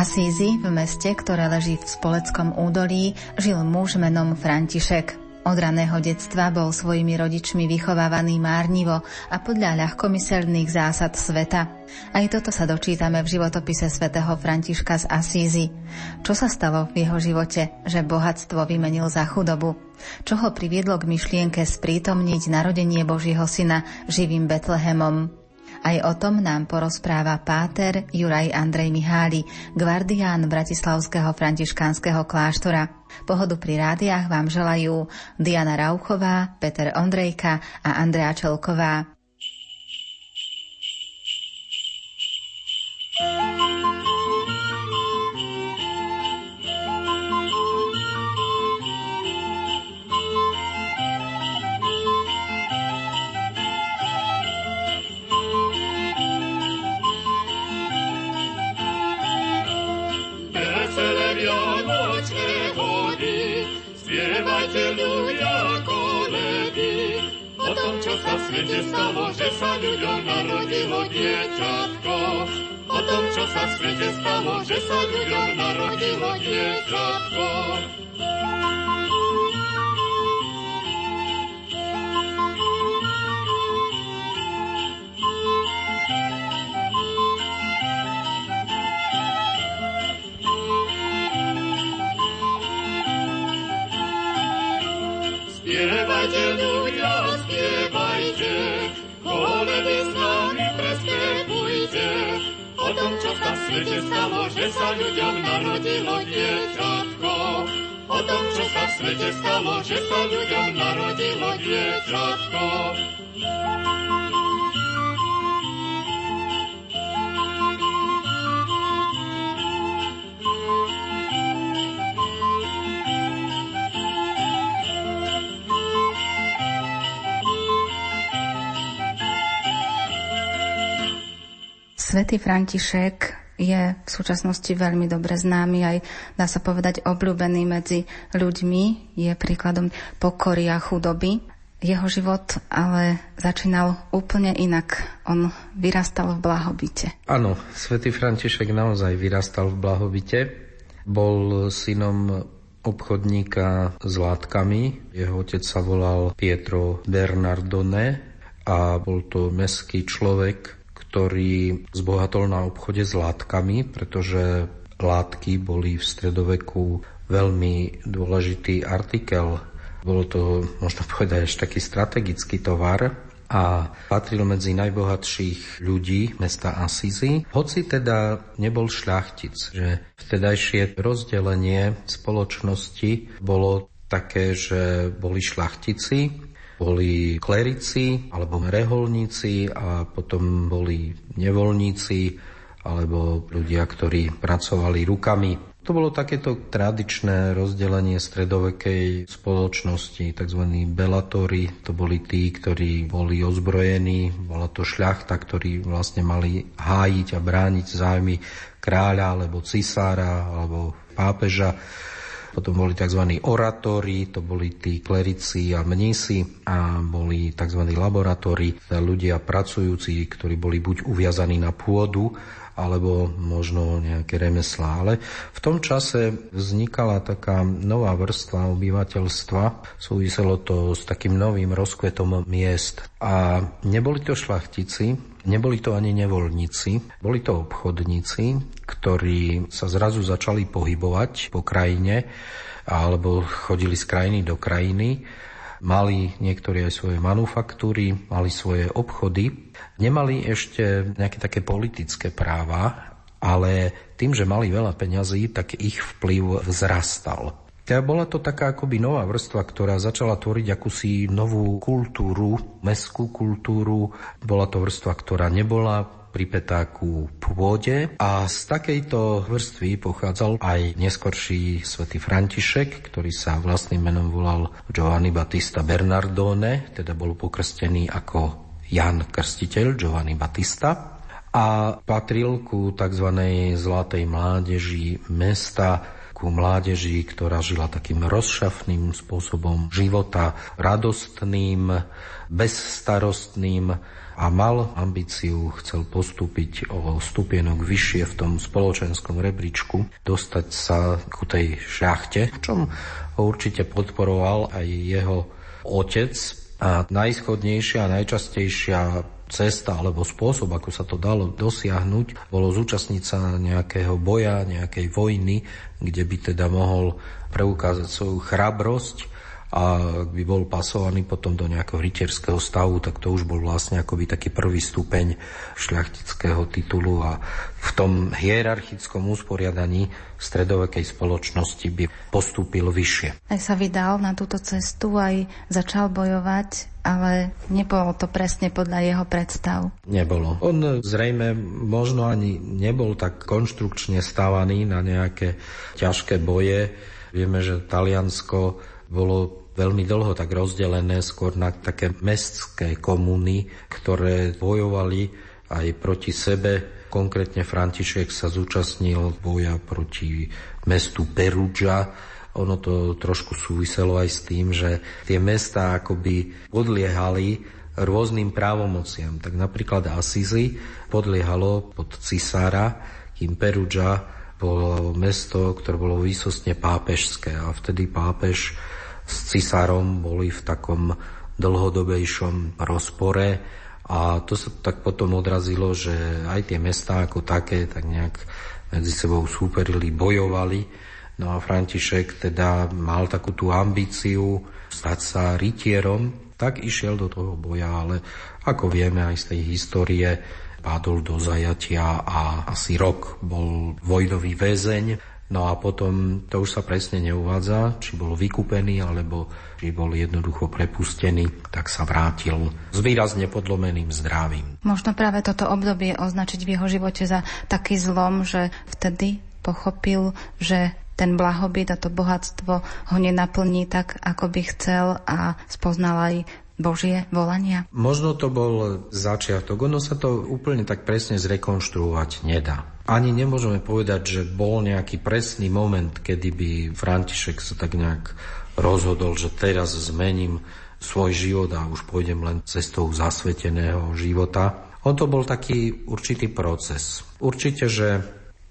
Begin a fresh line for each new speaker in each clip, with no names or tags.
Asízi, v meste, ktoré leží v Spoleckom údolí, žil muž menom František. Od raného detstva bol svojimi rodičmi vychovávaný márnivo a podľa ľahkomyselných zásad sveta. Aj toto sa dočítame v životopise svätého Františka z Asízy. Čo sa stalo v jeho živote, že bohatstvo vymenil za chudobu? Čo ho priviedlo k myšlienke sprítomniť narodenie Božieho syna živým Betlehemom? Aj o tom nám porozpráva páter Juraj Andrej Mihály, gvardián Bratislavského františkánskeho kláštora. Pohodu pri rádiách vám želajú Diana Rauchová, Peter Ondrejka a Andrea Čelková.
Spievajte ľudia, spievajte, koledy s nami prespevujte. O tom, čo sa v svete stalo, že sa ľuďom narodilo dieťatko. O tom, čo sa v svete stalo, že sa ľuďom narodilo dieťatko.
Svetý František je v súčasnosti veľmi dobre známy, aj dá sa povedať obľúbený medzi ľuďmi, je príkladom pokory a chudoby. Jeho život ale začínal úplne inak. On vyrastal v blahobite.
Áno, svätý František naozaj vyrastal v blahobite. Bol synom obchodníka s látkami. Jeho otec sa volal Pietro Bernardone a bol to meský človek, ktorý zbohatol na obchode s látkami, pretože látky boli v stredoveku veľmi dôležitý artikel. Bolo to, možno povedať, až taký strategický tovar a patril medzi najbohatších ľudí mesta Asizi. Hoci teda nebol šľachtic, že vtedajšie rozdelenie spoločnosti bolo také, že boli šľachtici, boli klerici alebo reholníci a potom boli nevolníci alebo ľudia, ktorí pracovali rukami. To bolo takéto tradičné rozdelenie stredovekej spoločnosti, tzv. belatóri. To boli tí, ktorí boli ozbrojení, bola to šľachta, ktorí vlastne mali hájiť a brániť zájmy kráľa alebo cisára alebo pápeža. Potom boli tzv. oratóri, to boli tí klerici a mnísi a boli tzv. laboratóri, teda ľudia pracujúci, ktorí boli buď uviazaní na pôdu, alebo možno nejaké remeslá. Ale v tom čase vznikala taká nová vrstva obyvateľstva, súviselo to s takým novým rozkvetom miest. A neboli to šlachtici, neboli to ani nevoľníci, boli to obchodníci, ktorí sa zrazu začali pohybovať po krajine alebo chodili z krajiny do krajiny mali niektorí aj svoje manufaktúry, mali svoje obchody, nemali ešte nejaké také politické práva, ale tým, že mali veľa peňazí, tak ich vplyv vzrastal. Teda bola to taká akoby nová vrstva, ktorá začala tvoriť akúsi novú kultúru, meskú kultúru. Bola to vrstva, ktorá nebola pripetá ku pôde a z takejto vrstvy pochádzal aj neskorší svätý František, ktorý sa vlastným menom volal Giovanni Battista Bernardone, teda bol pokrstený ako Jan Krstiteľ Giovanni Battista a patril ku tzv. zlatej mládeži mesta, ku mládeži, ktorá žila takým rozšafným spôsobom života, radostným, bezstarostným a mal ambíciu, chcel postúpiť o stupienok vyššie v tom spoločenskom rebríčku, dostať sa ku tej šachte, v čom ho určite podporoval aj jeho otec. A najschodnejšia a najčastejšia cesta alebo spôsob, ako sa to dalo dosiahnuť, bolo zúčastniť sa nejakého boja, nejakej vojny, kde by teda mohol preukázať svoju chrabrosť a ak by bol pasovaný potom do nejakého rytierského stavu, tak to už bol vlastne akoby taký prvý stupeň šľachtického titulu a v tom hierarchickom usporiadaní stredovekej spoločnosti by postúpil vyššie.
Aj sa vydal na túto cestu, aj začal bojovať, ale nebolo to presne podľa jeho predstav.
Nebolo. On zrejme možno ani nebol tak konštrukčne stávaný na nejaké ťažké boje. Vieme, že Taliansko bolo veľmi dlho tak rozdelené skôr na také mestské komúny, ktoré bojovali aj proti sebe. Konkrétne František sa zúčastnil boja proti mestu Perugia. Ono to trošku súviselo aj s tým, že tie mesta akoby podliehali rôznym právomociam. Tak napríklad Assisi podliehalo pod cisára, kým Perugia bolo mesto, ktoré bolo výsostne pápežské a vtedy pápež s cisárom boli v takom dlhodobejšom rozpore a to sa tak potom odrazilo, že aj tie mestá ako také tak nejak medzi sebou súperili, bojovali. No a František teda mal takú tú ambíciu stať sa rytierom, tak išiel do toho boja, ale ako vieme aj z tej histórie, padol do zajatia a asi rok bol vojnový väzeň No a potom to už sa presne neuvádza, či bol vykúpený, alebo či bol jednoducho prepustený, tak sa vrátil s výrazne podlomeným zdravím.
Možno práve toto obdobie označiť v jeho živote za taký zlom, že vtedy pochopil, že ten blahobyt a to bohatstvo ho nenaplní tak, ako by chcel a spoznal aj Božie volania?
Možno to bol začiatok. Ono sa to úplne tak presne zrekonštruovať nedá. Ani nemôžeme povedať, že bol nejaký presný moment, kedy by František sa tak nejak rozhodol, že teraz zmením svoj život a už pôjdem len cestou zasveteného života. On to bol taký určitý proces. Určite, že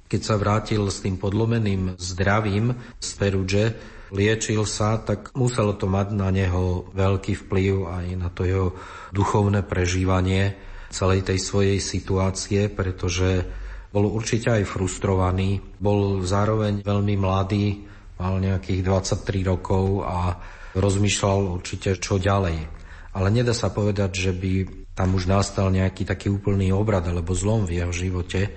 keď sa vrátil s tým podlomeným zdravím z Perudže, liečil sa, tak muselo to mať na neho veľký vplyv aj na to jeho duchovné prežívanie celej tej svojej situácie, pretože bol určite aj frustrovaný, bol zároveň veľmi mladý, mal nejakých 23 rokov a rozmýšľal určite, čo ďalej. Ale nedá sa povedať, že by tam už nastal nejaký taký úplný obrad alebo zlom v jeho živote,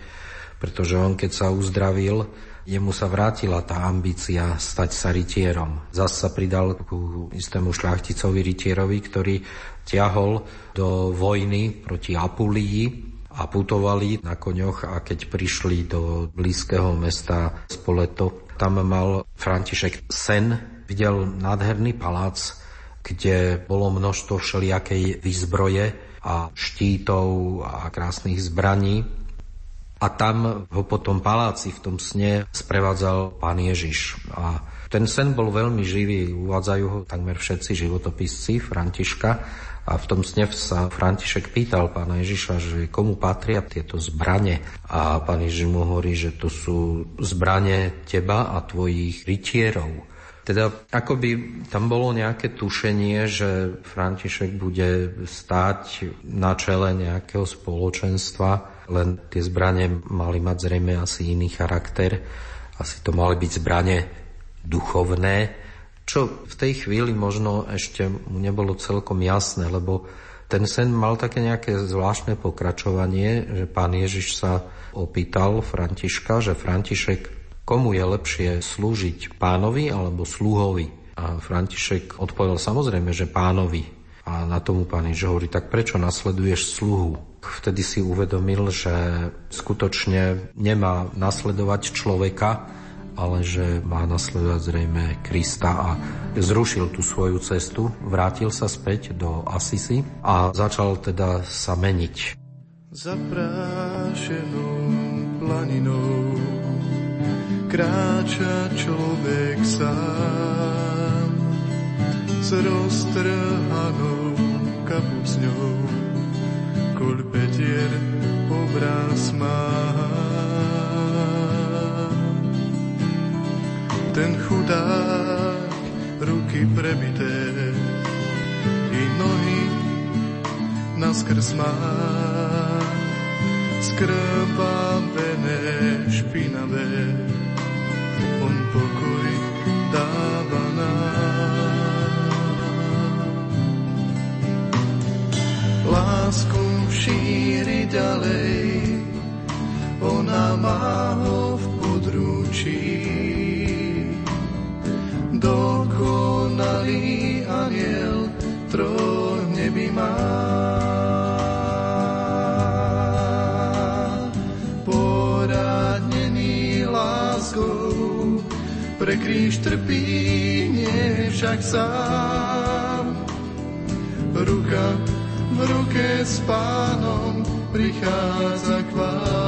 pretože on keď sa uzdravil, jemu sa vrátila tá ambícia stať sa rytierom. Zas sa pridal ku istému šľachticovi rytierovi, ktorý ťahol do vojny proti Apulii a putovali na koňoch a keď prišli do blízkeho mesta Spoleto, tam mal František sen, videl nádherný palác, kde bolo množstvo všelijakej výzbroje a štítov a krásnych zbraní a tam ho potom paláci v tom sne sprevádzal pán Ježiš. A ten sen bol veľmi živý, uvádzajú ho takmer všetci životopisci Františka. A v tom sne sa František pýtal pána Ježiša, že komu patria tieto zbranie. A pán Ježiš mu hovorí, že to sú zbranie teba a tvojich rytierov. Teda ako by tam bolo nejaké tušenie, že František bude stáť na čele nejakého spoločenstva, len tie zbranie mali mať zrejme asi iný charakter. Asi to mali byť zbranie duchovné, čo v tej chvíli možno ešte mu nebolo celkom jasné, lebo ten sen mal také nejaké zvláštne pokračovanie, že pán Ježiš sa opýtal Františka, že František, komu je lepšie slúžiť pánovi alebo sluhovi? A František odpovedal samozrejme, že pánovi. A na tomu pán Ježiš hovorí, tak prečo nasleduješ sluhu? Vtedy si uvedomil, že skutočne nemá nasledovať človeka, ale že má nasledovať zrejme Krista a zrušil tú svoju cestu, vrátil sa späť do Asisi a začal teda sa meniť.
Zaprášenou planinou kráča človek sám s roztrhanou kapucňou, kolpetier obraz má. Ten chudák, ruky prebité i nohy naskrz má skrvavené, špinavé, on pokoj ďalej, ona má ho v područí. Dokonalý aniel troch nebi má. pre kríž trpí, nie však sám. Ruka v ruke s pánom prichádza k vám.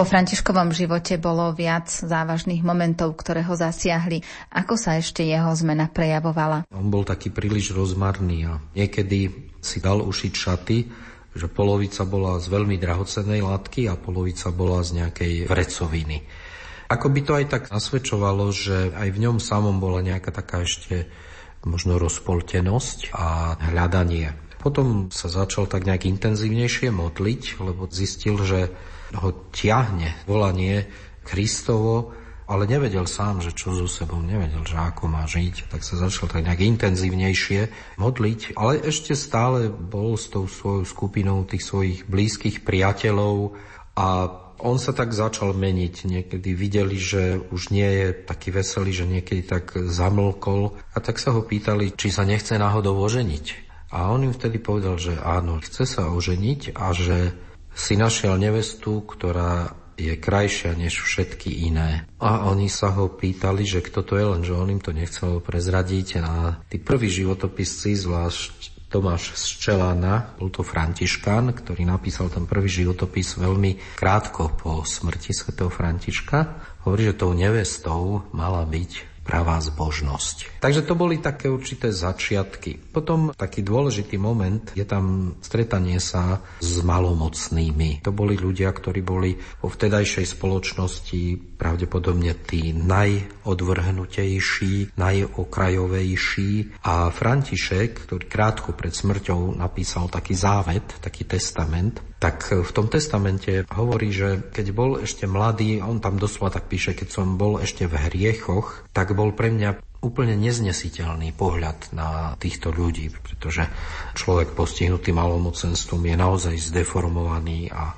Po Františkovom živote bolo viac závažných momentov, ktoré ho zasiahli. Ako sa ešte jeho zmena prejavovala?
On bol taký príliš rozmarný a niekedy si dal ušiť šaty, že polovica bola z veľmi drahocenej látky a polovica bola z nejakej vrecoviny. Ako by to aj tak nasvedčovalo, že aj v ňom samom bola nejaká taká ešte možno rozpoltenosť a hľadanie. Potom sa začal tak nejak intenzívnejšie modliť, lebo zistil, že ho ťahne volanie Kristovo, ale nevedel sám, že čo so sebou, nevedel, že ako má žiť, tak sa začal tak nejak intenzívnejšie modliť, ale ešte stále bol s tou svojou skupinou tých svojich blízkych priateľov a on sa tak začal meniť. Niekedy videli, že už nie je taký veselý, že niekedy tak zamlkol a tak sa ho pýtali, či sa nechce náhodou oženiť. A on im vtedy povedal, že áno, chce sa oženiť a že si našiel nevestu, ktorá je krajšia než všetky iné. A oni sa ho pýtali, že kto to je, lenže on im to nechcel prezradiť. A tí prví životopisci, zvlášť Tomáš z Čelána, bol to Františkán, ktorý napísal ten prvý životopis veľmi krátko po smrti svätého Františka. Hovorí, že tou nevestou mala byť pravá zbožnosť. Takže to boli také určité začiatky. Potom taký dôležitý moment je tam stretanie sa s malomocnými. To boli ľudia, ktorí boli vo vtedajšej spoločnosti pravdepodobne tí najodvrhnutejší, najokrajovejší a František, ktorý krátko pred smrťou napísal taký závet, taký testament, tak v tom testamente hovorí, že keď bol ešte mladý, on tam doslova tak píše, keď som bol ešte v hriechoch, tak bol pre mňa úplne neznesiteľný pohľad na týchto ľudí, pretože človek postihnutý malomocenstvom je naozaj zdeformovaný a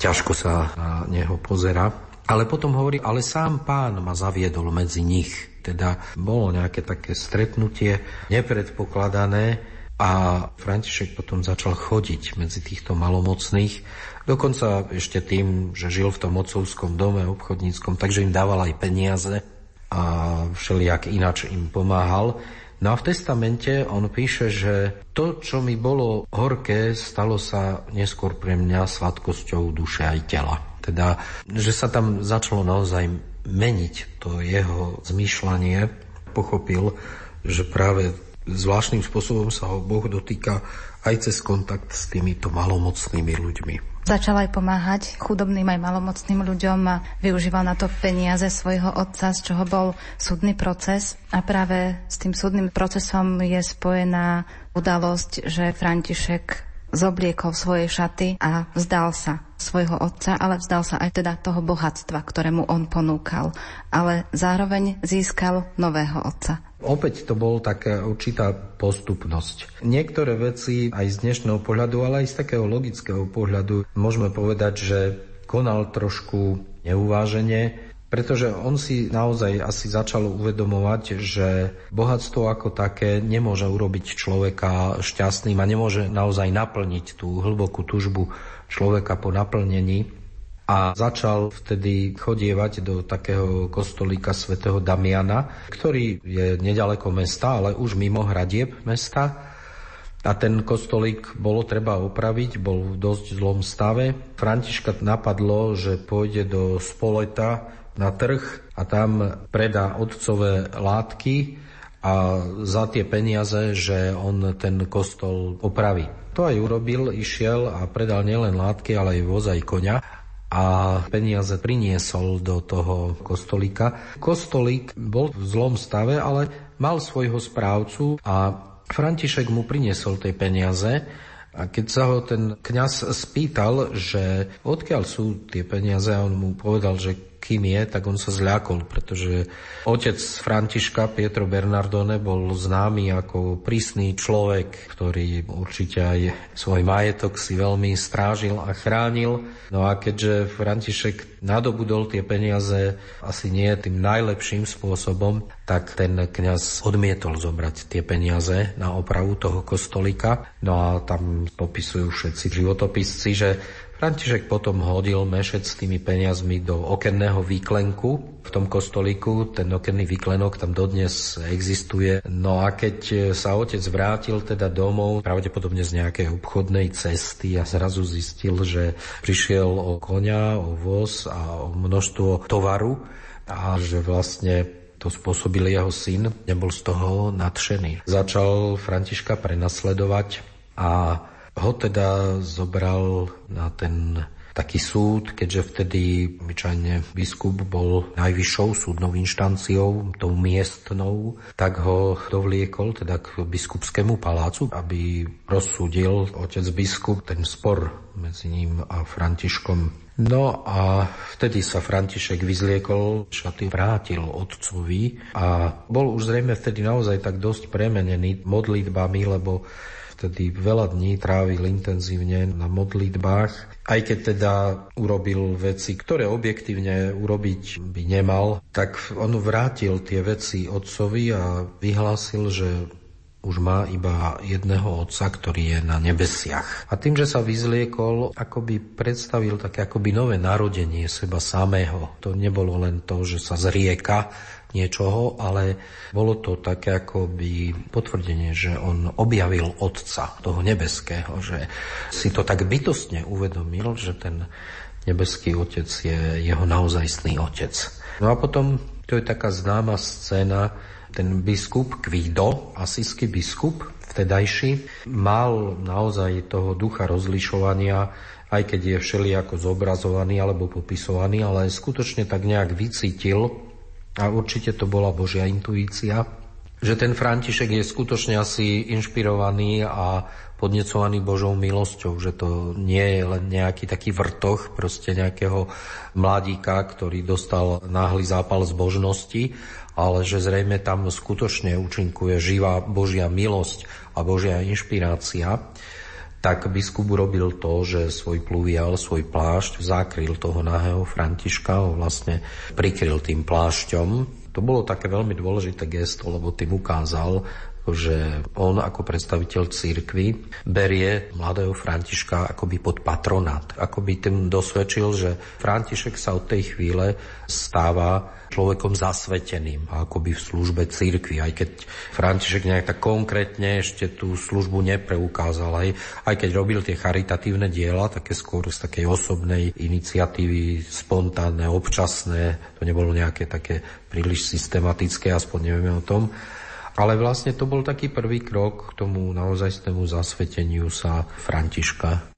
ťažko sa na neho pozera. Ale potom hovorí, ale sám pán ma zaviedol medzi nich. Teda bolo nejaké také stretnutie nepredpokladané, a František potom začal chodiť medzi týchto malomocných, dokonca ešte tým, že žil v tom mocovskom dome obchodníckom, takže im dával aj peniaze a všelijak ináč im pomáhal. No a v testamente on píše, že to, čo mi bolo horké, stalo sa neskôr pre mňa sladkosťou duše aj tela. Teda, že sa tam začalo naozaj meniť to jeho zmýšľanie. Pochopil, že práve zvláštnym spôsobom sa ho Boh dotýka aj cez kontakt s týmito malomocnými ľuďmi.
Začal aj pomáhať chudobným aj malomocným ľuďom a využíval na to peniaze svojho otca, z čoho bol súdny proces. A práve s tým súdnym procesom je spojená udalosť, že František zobliekol svoje šaty a vzdal sa svojho otca, ale vzdal sa aj teda toho bohatstva, ktorému on ponúkal. Ale zároveň získal nového otca,
Opäť to bol taká určitá postupnosť. Niektoré veci aj z dnešného pohľadu, ale aj z takého logického pohľadu môžeme povedať, že konal trošku neuvážene, pretože on si naozaj asi začal uvedomovať, že bohatstvo ako také nemôže urobiť človeka šťastným a nemôže naozaj naplniť tú hlbokú tužbu človeka po naplnení a začal vtedy chodievať do takého kostolíka svätého Damiana, ktorý je nedaleko mesta, ale už mimo hradieb mesta. A ten kostolík bolo treba opraviť, bol v dosť zlom stave. Františka napadlo, že pôjde do Spoleta na trh a tam predá otcové látky a za tie peniaze, že on ten kostol opraví. To aj urobil, išiel a predal nielen látky, ale aj voz, aj koňa a peniaze priniesol do toho kostolíka. Kostolík bol v zlom stave, ale mal svojho správcu a František mu priniesol tie peniaze a keď sa ho ten kňaz spýtal, že odkiaľ sú tie peniaze, on mu povedal, že kým je, tak on sa zľakol, pretože otec Františka Pietro Bernardone bol známy ako prísny človek, ktorý určite aj svoj majetok si veľmi strážil a chránil. No a keďže František nadobudol tie peniaze asi nie tým najlepším spôsobom, tak ten kňaz odmietol zobrať tie peniaze na opravu toho kostolika. No a tam popisujú všetci životopisci, že František potom hodil mešec s tými peniazmi do okenného výklenku v tom kostolíku. Ten okenný výklenok tam dodnes existuje. No a keď sa otec vrátil teda domov, pravdepodobne z nejakej obchodnej cesty a zrazu zistil, že prišiel o konia, o voz a o množstvo tovaru a že vlastne to spôsobil jeho syn, nebol z toho nadšený. Začal Františka prenasledovať a ho teda zobral na ten taký súd, keďže vtedy obyčajne biskup bol najvyššou súdnou inštanciou, tou miestnou, tak ho dovliekol teda k biskupskému palácu, aby rozsúdil otec biskup ten spor medzi ním a Františkom. No a vtedy sa František vyzliekol, šaty vrátil otcovi a bol už zrejme vtedy naozaj tak dosť premenený modlitbami, lebo vtedy veľa dní trávil intenzívne na modlitbách. Aj keď teda urobil veci, ktoré objektívne urobiť by nemal, tak on vrátil tie veci otcovi a vyhlásil, že už má iba jedného otca, ktorý je na nebesiach. A tým, že sa vyzliekol, akoby predstavil také akoby nové narodenie seba samého. To nebolo len to, že sa zrieka niečoho, ale bolo to také ako by potvrdenie, že on objavil Otca, toho nebeského, že si to tak bytostne uvedomil, že ten nebeský Otec je jeho naozajstný Otec. No a potom To je taká známa scéna, ten biskup Kvído, asijský biskup, vtedajší, mal naozaj toho ducha rozlišovania, aj keď je všelijako zobrazovaný alebo popisovaný, ale skutočne tak nejak vycítil, a určite to bola Božia intuícia, že ten František je skutočne asi inšpirovaný a podnecovaný Božou milosťou, že to nie je len nejaký taký vrtoch proste nejakého mladíka, ktorý dostal náhly zápal zbožnosti, ale že zrejme tam skutočne účinkuje živá Božia milosť a Božia inšpirácia tak biskup urobil to, že svoj pluvial, svoj plášť zakryl toho nahého Františka, ho vlastne prikryl tým plášťom. To bolo také veľmi dôležité gesto, lebo tým ukázal, že on ako predstaviteľ církvy berie mladého Františka akoby pod patronát. Akoby tým dosvedčil, že František sa od tej chvíle stáva človekom zasveteným, akoby v službe církvy, aj keď František nejak tak konkrétne ešte tú službu nepreukázal, aj, aj keď robil tie charitatívne diela, také skôr z takej osobnej iniciatívy, spontánne, občasné, to nebolo nejaké také príliš systematické, aspoň nevieme o tom, ale vlastne to bol taký prvý krok k tomu naozajstnému zasveteniu sa Františka.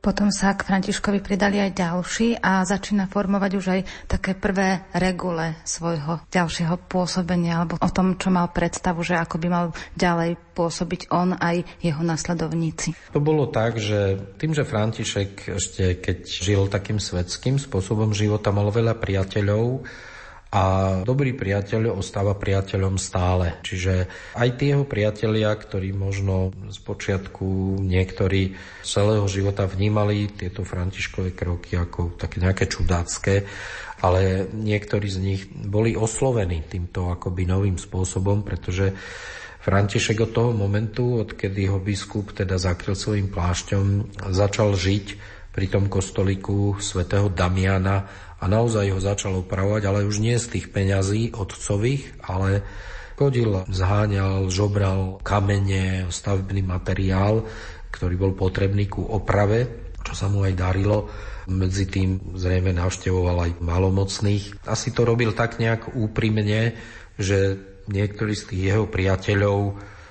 Potom sa k Františkovi pridali aj ďalší a začína formovať už aj také prvé regule svojho ďalšieho pôsobenia alebo o tom, čo mal predstavu, že ako by mal ďalej pôsobiť on aj jeho nasledovníci.
To bolo tak, že tým, že František ešte keď žil takým svetským spôsobom života, mal veľa priateľov, a dobrý priateľ ostáva priateľom stále. Čiže aj tí jeho priatelia, ktorí možno z počiatku niektorí celého života vnímali tieto Františkové kroky ako také nejaké čudácké, ale niektorí z nich boli oslovení týmto akoby novým spôsobom, pretože František od toho momentu, odkedy ho biskup teda zakryl svojim plášťom, začal žiť pri tom kostoliku svätého Damiana a naozaj ho začal upravovať, ale už nie z tých peňazí otcových, ale chodil, zháňal, žobral kamene, stavebný materiál, ktorý bol potrebný ku oprave, čo sa mu aj darilo. Medzi tým zrejme navštevoval aj malomocných. Asi to robil tak nejak úprimne, že niektorí z tých jeho priateľov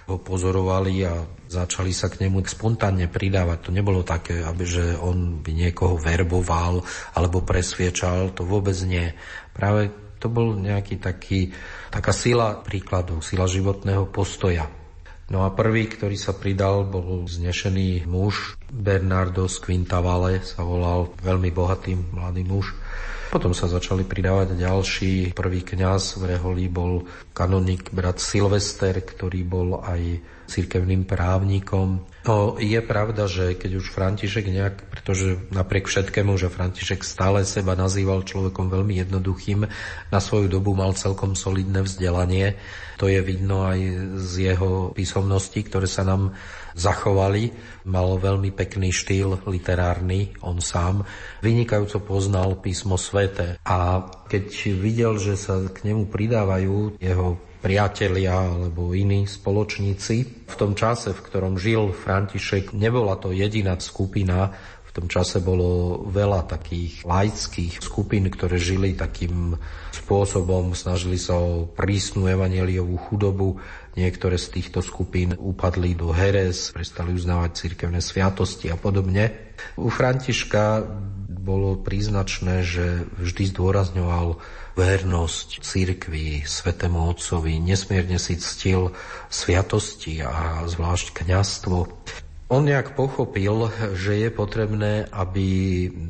ho pozorovali a začali sa k nemu spontánne pridávať. To nebolo také, aby že on by niekoho verboval alebo presviečal, to vôbec nie. Práve to bol nejaký taký, taká sila príkladov, sila životného postoja. No a prvý, ktorý sa pridal, bol znešený muž, Bernardo z Quintavale sa volal, veľmi bohatý mladý muž. Potom sa začali pridávať ďalší. Prvý kňaz v Reholi bol kanonik brat Silvester, ktorý bol aj cirkevným právnikom. No je pravda, že keď už František nejak, pretože napriek všetkému, že František stále seba nazýval človekom veľmi jednoduchým, na svoju dobu mal celkom solidné vzdelanie. To je vidno aj z jeho písomností, ktoré sa nám zachovali. Malo veľmi pekný štýl literárny, on sám. Vynikajúco poznal písmo svete a keď videl, že sa k nemu pridávajú jeho priatelia alebo iní spoločníci. V tom čase, v ktorom žil František, nebola to jediná skupina v tom čase bolo veľa takých laických skupín, ktoré žili takým spôsobom, snažili sa o prísnu evaneliovú chudobu. Niektoré z týchto skupín upadli do heres, prestali uznávať cirkevné sviatosti a podobne. U Františka bolo príznačné, že vždy zdôrazňoval vernosť cirkvi, svetému otcovi, nesmierne si ctil sviatosti a zvlášť kňastvo. On nejak pochopil, že je potrebné, aby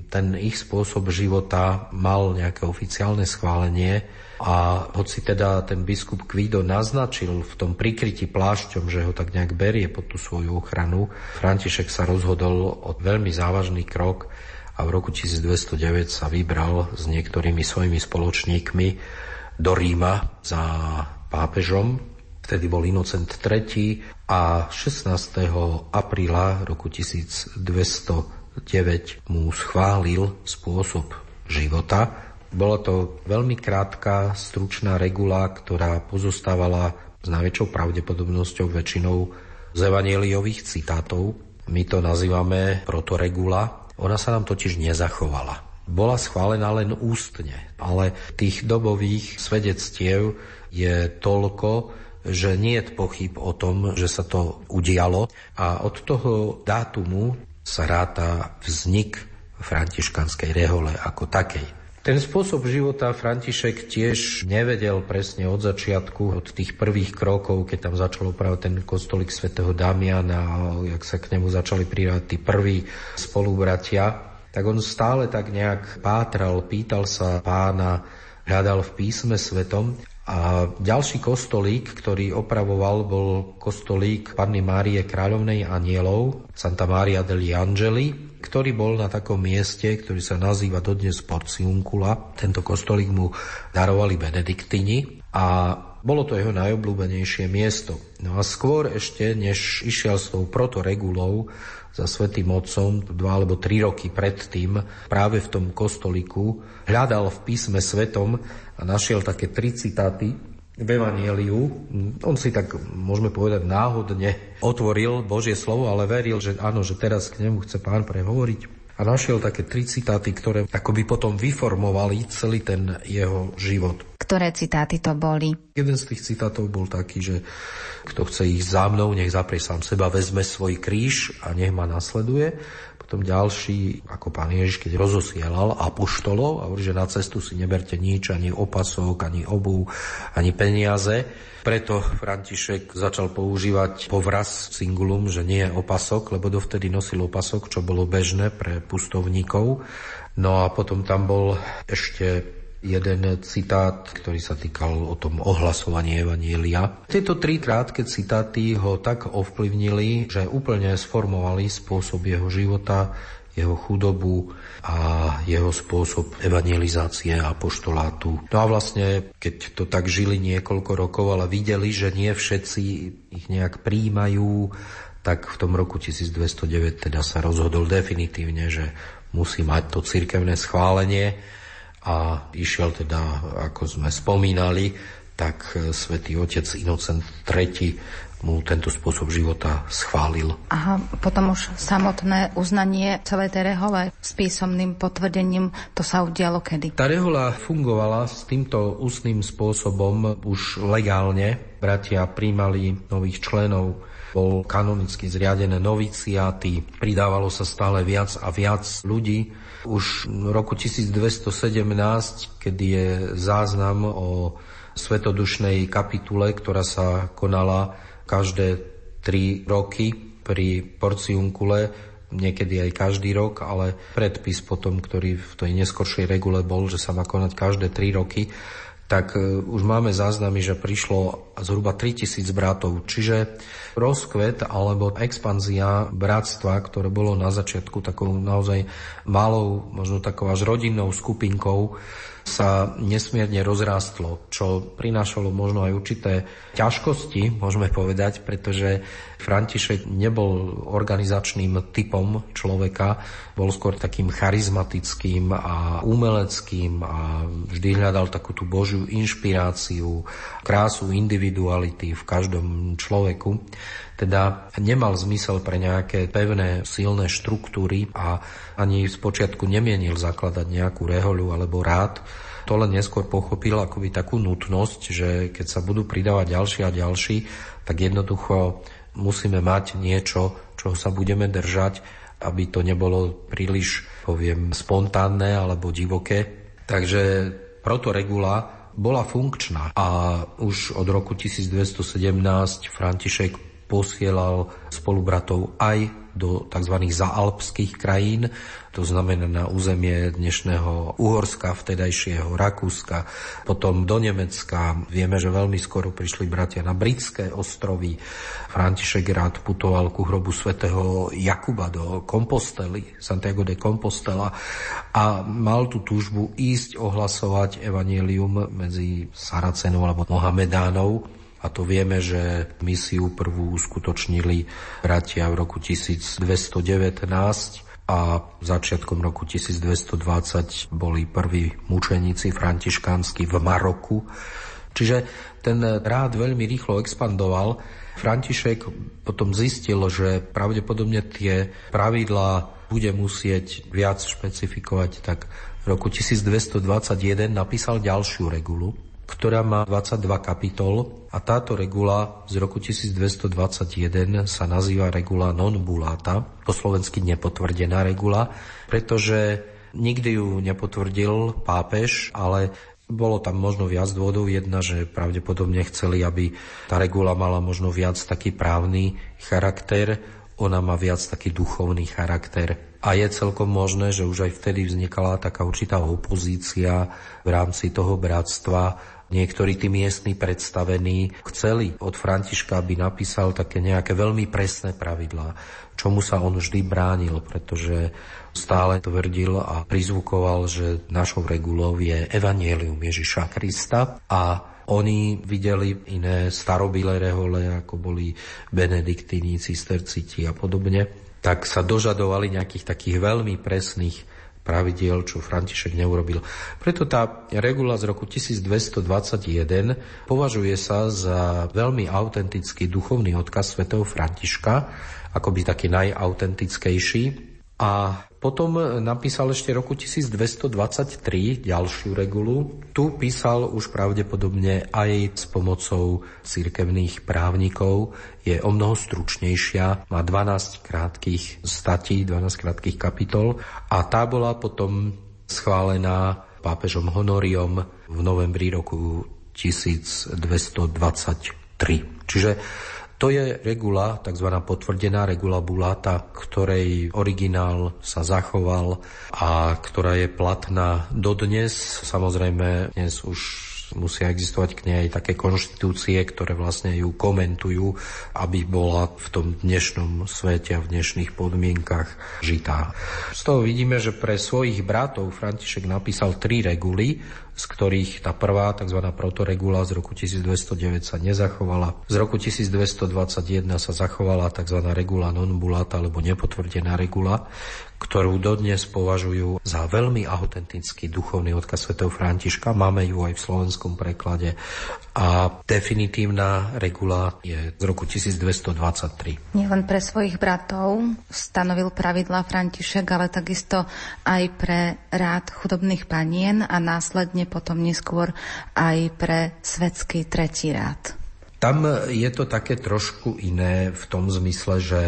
ten ich spôsob života mal nejaké oficiálne schválenie a hoci teda ten biskup Kvido naznačil v tom prikrytí plášťom, že ho tak nejak berie pod tú svoju ochranu, František sa rozhodol o veľmi závažný krok a v roku 1209 sa vybral s niektorými svojimi spoločníkmi do Ríma za pápežom Vtedy bol Inocent III a 16. apríla roku 1209 mu schválil spôsob života. Bola to veľmi krátka, stručná regula, ktorá pozostávala s najväčšou pravdepodobnosťou väčšinou z evanieliových citátov. My to nazývame protoregula. Ona sa nám totiž nezachovala. Bola schválená len ústne, ale tých dobových svedectiev je toľko, že nie je pochyb o tom, že sa to udialo a od toho dátumu sa ráta vznik františkanskej rehole ako takej. Ten spôsob života František tiež nevedel presne od začiatku, od tých prvých krokov, keď tam začal upravať ten kostolik svätého Damiana a jak sa k nemu začali prirávať tí prví spolubratia, tak on stále tak nejak pátral, pýtal sa pána, hľadal v písme svetom. A ďalší kostolík, ktorý opravoval, bol kostolík Panny Márie Kráľovnej anielov, Santa Maria degli Angeli, ktorý bol na takom mieste, ktorý sa nazýva dodnes Porciuncula. Tento kostolík mu darovali benediktini a bolo to jeho najobľúbenejšie miesto. No a skôr ešte, než išiel s tou protoregulou za Svetým Otcom, dva alebo tri roky predtým, práve v tom kostoliku, hľadal v písme svetom a našiel také tri citáty v Evangeliu. On si tak, môžeme povedať, náhodne otvoril Božie slovo, ale veril, že áno, že teraz k nemu chce pán prehovoriť. A našiel také tri citáty, ktoré akoby potom vyformovali celý ten jeho život.
Ktoré citáty to boli?
Jeden z tých citátov bol taký, že kto chce ísť za mnou, nech zaprie sám seba, vezme svoj kríž a nech ma nasleduje. Potom ďalší, ako pán Ježiš, keď rozosielal apoštolov a hovorí, že na cestu si neberte nič, ani opasok, ani obu, ani peniaze. Preto František začal používať povraz singulum, že nie je opasok, lebo dovtedy nosil opasok, čo bolo bežné pre pustovníkov. No a potom tam bol ešte jeden citát, ktorý sa týkal o tom ohlasovaní Evanielia. Tieto tri krátke citáty ho tak ovplyvnili, že úplne sformovali spôsob jeho života, jeho chudobu a jeho spôsob evangelizácie a poštolátu. No a vlastne, keď to tak žili niekoľko rokov, ale videli, že nie všetci ich nejak príjmajú, tak v tom roku 1209 teda sa rozhodol definitívne, že musí mať to cirkevné schválenie a išiel teda, ako sme spomínali, tak e, svätý otec Inocent III mu tento spôsob života schválil.
A potom už samotné uznanie celej tej rehole s písomným potvrdením, to sa udialo kedy?
Tá rehola fungovala s týmto ústnym spôsobom už legálne. Bratia príjmali nových členov bol kanonicky zriadené noviciáty, pridávalo sa stále viac a viac ľudí. Už v roku 1217, kedy je záznam o svetodušnej kapitule, ktorá sa konala každé tri roky pri porciunkule, niekedy aj každý rok, ale predpis potom, ktorý v tej neskoršej regule bol, že sa má konať každé tri roky, tak e, už máme záznamy, že prišlo zhruba 3000 bratov. Čiže rozkvet alebo expanzia bratstva, ktoré bolo na začiatku takou naozaj malou, možno takou až rodinnou skupinkou, sa nesmierne rozrástlo, čo prinášalo možno aj určité ťažkosti, môžeme povedať, pretože František nebol organizačným typom človeka, bol skôr takým charizmatickým a umeleckým a vždy hľadal takú tú Božiu inšpiráciu, krásu individuality v každom človeku. Teda nemal zmysel pre nejaké pevné, silné štruktúry a ani z počiatku nemienil zakladať nejakú rehoľu alebo rád. To len neskôr pochopil akoby takú nutnosť, že keď sa budú pridávať ďalší a ďalší, tak jednoducho musíme mať niečo, čoho sa budeme držať, aby to nebolo príliš, poviem, spontánne alebo divoké. Takže protoregula bola funkčná a už od roku 1217 František posielal spolubratov aj do tzv. zaalpských krajín, to znamená na územie dnešného Uhorska, vtedajšieho Rakúska, potom do Nemecka. Vieme, že veľmi skoro prišli bratia na britské ostrovy. František rád putoval ku hrobu svätého Jakuba do Compostely, Santiago de Compostela a mal tú túžbu ísť ohlasovať evanielium medzi Saracenov alebo Mohamedánov a to vieme, že misiu prvú uskutočnili bratia v roku 1219 a začiatkom roku 1220 boli prví mučeníci františkánsky v Maroku. Čiže ten rád veľmi rýchlo expandoval. František potom zistil, že pravdepodobne tie pravidlá bude musieť viac špecifikovať, tak v roku 1221 napísal ďalšiu regulu, ktorá má 22 kapitol a táto regula z roku 1221 sa nazýva regula non bulata, po slovensky nepotvrdená regula, pretože nikdy ju nepotvrdil pápež, ale bolo tam možno viac dôvodov. Jedna, že pravdepodobne chceli, aby tá regula mala možno viac taký právny charakter, ona má viac taký duchovný charakter. A je celkom možné, že už aj vtedy vznikala taká určitá opozícia v rámci toho bratstva Niektorí tí miestni predstavení chceli od Františka, aby napísal také nejaké veľmi presné pravidlá, čomu sa on vždy bránil, pretože stále tvrdil a prizvukoval, že našou regulou je Evangelium Ježiša Krista. A oni videli iné starobilé rehole, ako boli benediktíni, cisterciti a podobne, tak sa dožadovali nejakých takých veľmi presných pravidiel, čo František neurobil. Preto tá regula z roku 1221 považuje sa za veľmi autentický duchovný odkaz svätého Františka, akoby taký najautentickejší. A potom napísal ešte roku 1223 ďalšiu regulu. Tu písal už pravdepodobne aj s pomocou cirkevných právnikov. Je o mnoho stručnejšia, má 12 krátkých statí, 12 krátkých kapitol a tá bola potom schválená pápežom Honoriom v novembri roku 1223. Čiže to je regula, tzv. potvrdená regula Bulata, ktorej originál sa zachoval a ktorá je platná dodnes. Samozrejme, dnes už musia existovať k nej aj také konštitúcie, ktoré vlastne ju komentujú, aby bola v tom dnešnom svete a v dnešných podmienkach žitá. Z toho vidíme, že pre svojich bratov František napísal tri reguly, z ktorých tá prvá, tzv. protoregula z roku 1209 sa nezachovala. Z roku 1221 sa zachovala tzv. regula non bulata alebo nepotvrdená regula, ktorú dodnes považujú za veľmi autentický duchovný odkaz svätého Františka. Máme ju aj v slovenskom preklade a definitívna regula je z roku 1223.
Nielen pre svojich bratov stanovil pravidla František, ale takisto aj pre rád chudobných panien a následne potom neskôr aj pre svetský tretí rád.
Tam je to také trošku iné v tom zmysle, že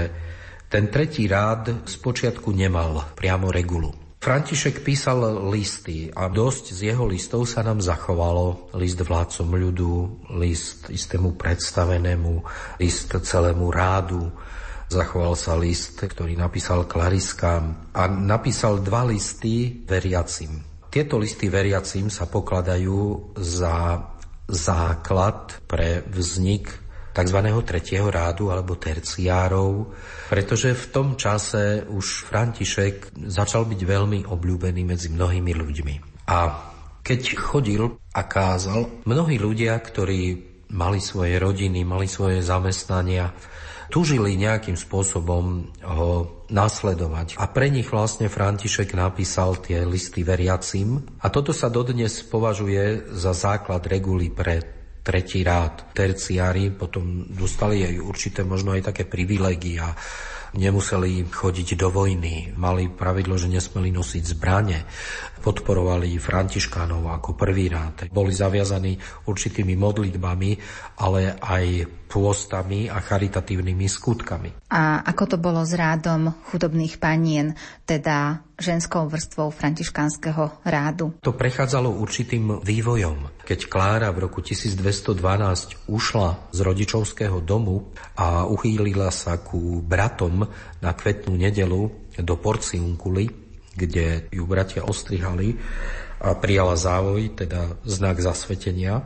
ten tretí rád spočiatku nemal priamo regulu. František písal listy a dosť z jeho listov sa nám zachovalo. List vládcom ľudu, list istému predstavenému, list celému rádu. Zachoval sa list, ktorý napísal Klariskám a napísal dva listy veriacim. tieto listy veriacim sa pokladajú za základ pre vznik tzv. tretieho rádu alebo terciárov, pretože v tom čase už František začal byť veľmi obľúbený medzi mnohými ľuďmi. A keď chodil a kázal, mnohí ľudia, ktorí mali svoje rodiny, mali svoje zamestnania, túžili nejakým spôsobom ho nasledovať. A pre nich vlastne František napísal tie listy veriacim. A toto sa dodnes považuje za základ reguly pre tretí rád. Terciári potom dostali aj určité možno aj také privilegia nemuseli chodiť do vojny, mali pravidlo, že nesmeli nosiť zbrane, podporovali Františkánov ako prvý rád, boli zaviazaní určitými modlitbami, ale aj pôstami a charitatívnymi skutkami.
A ako to bolo s rádom chudobných panien, teda ženskou vrstvou františkánskeho rádu?
To prechádzalo určitým vývojom. Keď Klára v roku 1212 ušla z rodičovského domu a uchýlila sa ku bratom na kvetnú nedelu do Porciunkuly, kde ju bratia ostrihali a prijala závoj, teda znak zasvetenia,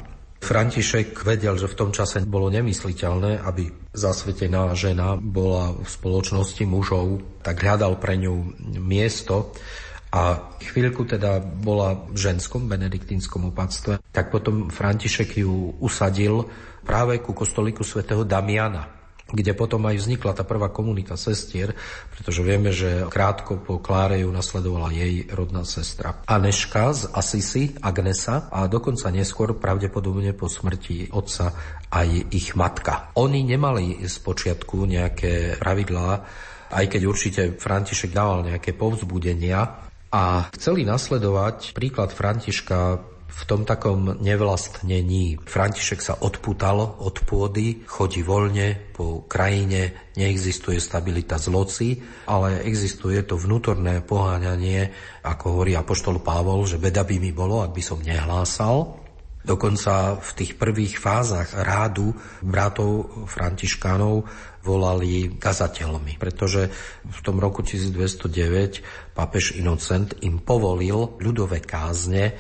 František vedel, že v tom čase bolo nemysliteľné, aby zasvetená žena bola v spoločnosti mužov, tak hľadal pre ňu miesto a chvíľku teda bola v ženskom benediktínskom opatstve, tak potom František ju usadil práve ku kostolíku svätého Damiana kde potom aj vznikla tá prvá komunita sestier, pretože vieme, že krátko po Kláre ju nasledovala jej rodná sestra. Aneška z Asisi, Agnesa a dokonca neskôr pravdepodobne po smrti otca aj ich matka. Oni nemali z počiatku nejaké pravidlá, aj keď určite František dával nejaké povzbudenia, a chceli nasledovať príklad Františka v tom takom nevlastnení. František sa odputal od pôdy, chodí voľne po krajine, neexistuje stabilita zloci, ale existuje to vnútorné poháňanie, ako hovorí apoštol Pavol, že beda by mi bolo, ak by som nehlásal. Dokonca v tých prvých fázach rádu bratov františkánov volali kazateľmi, pretože v tom roku 1209 pápež Inocent im povolil ľudové kázne,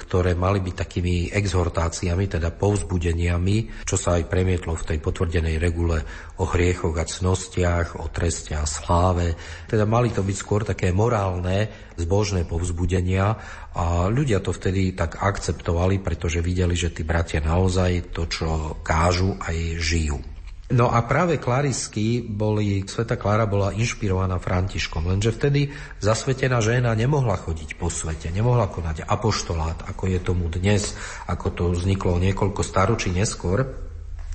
ktoré mali byť takými exhortáciami, teda povzbudeniami, čo sa aj premietlo v tej potvrdenej regule o hriechoch a cnostiach, o treste a sláve. Teda mali to byť skôr také morálne, zbožné povzbudenia a ľudia to vtedy tak akceptovali, pretože videli, že tí bratia naozaj to, čo kážu, aj žijú. No a práve klarisky boli, Sveta Klára bola inšpirovaná Františkom, lenže vtedy zasvetená žena nemohla chodiť po svete, nemohla konať apoštolát, ako je tomu dnes, ako to vzniklo niekoľko staročí neskôr,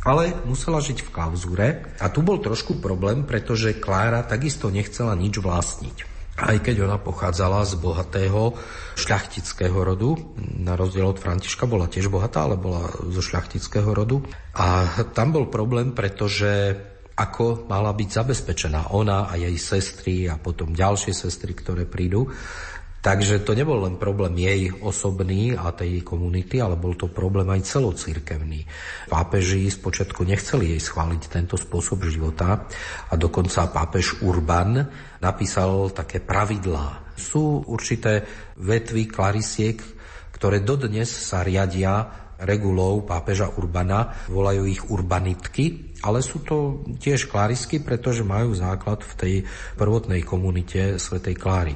ale musela žiť v klauzúre. A tu bol trošku problém, pretože Klára takisto nechcela nič vlastniť aj keď ona pochádzala z bohatého šľachtického rodu, na rozdiel od Františka bola tiež bohatá, ale bola zo šľachtického rodu. A tam bol problém, pretože ako mala byť zabezpečená ona a jej sestry a potom ďalšie sestry, ktoré prídu, Takže to nebol len problém jej osobný a tej komunity, ale bol to problém aj celocirkevný. Pápeži spočiatku nechceli jej schváliť tento spôsob života a dokonca pápež Urban napísal také pravidlá. Sú určité vetvy klarisiek, ktoré dodnes sa riadia regulou pápeža Urbana, volajú ich urbanitky, ale sú to tiež klarisky, pretože majú základ v tej prvotnej komunite Svetej Kláry.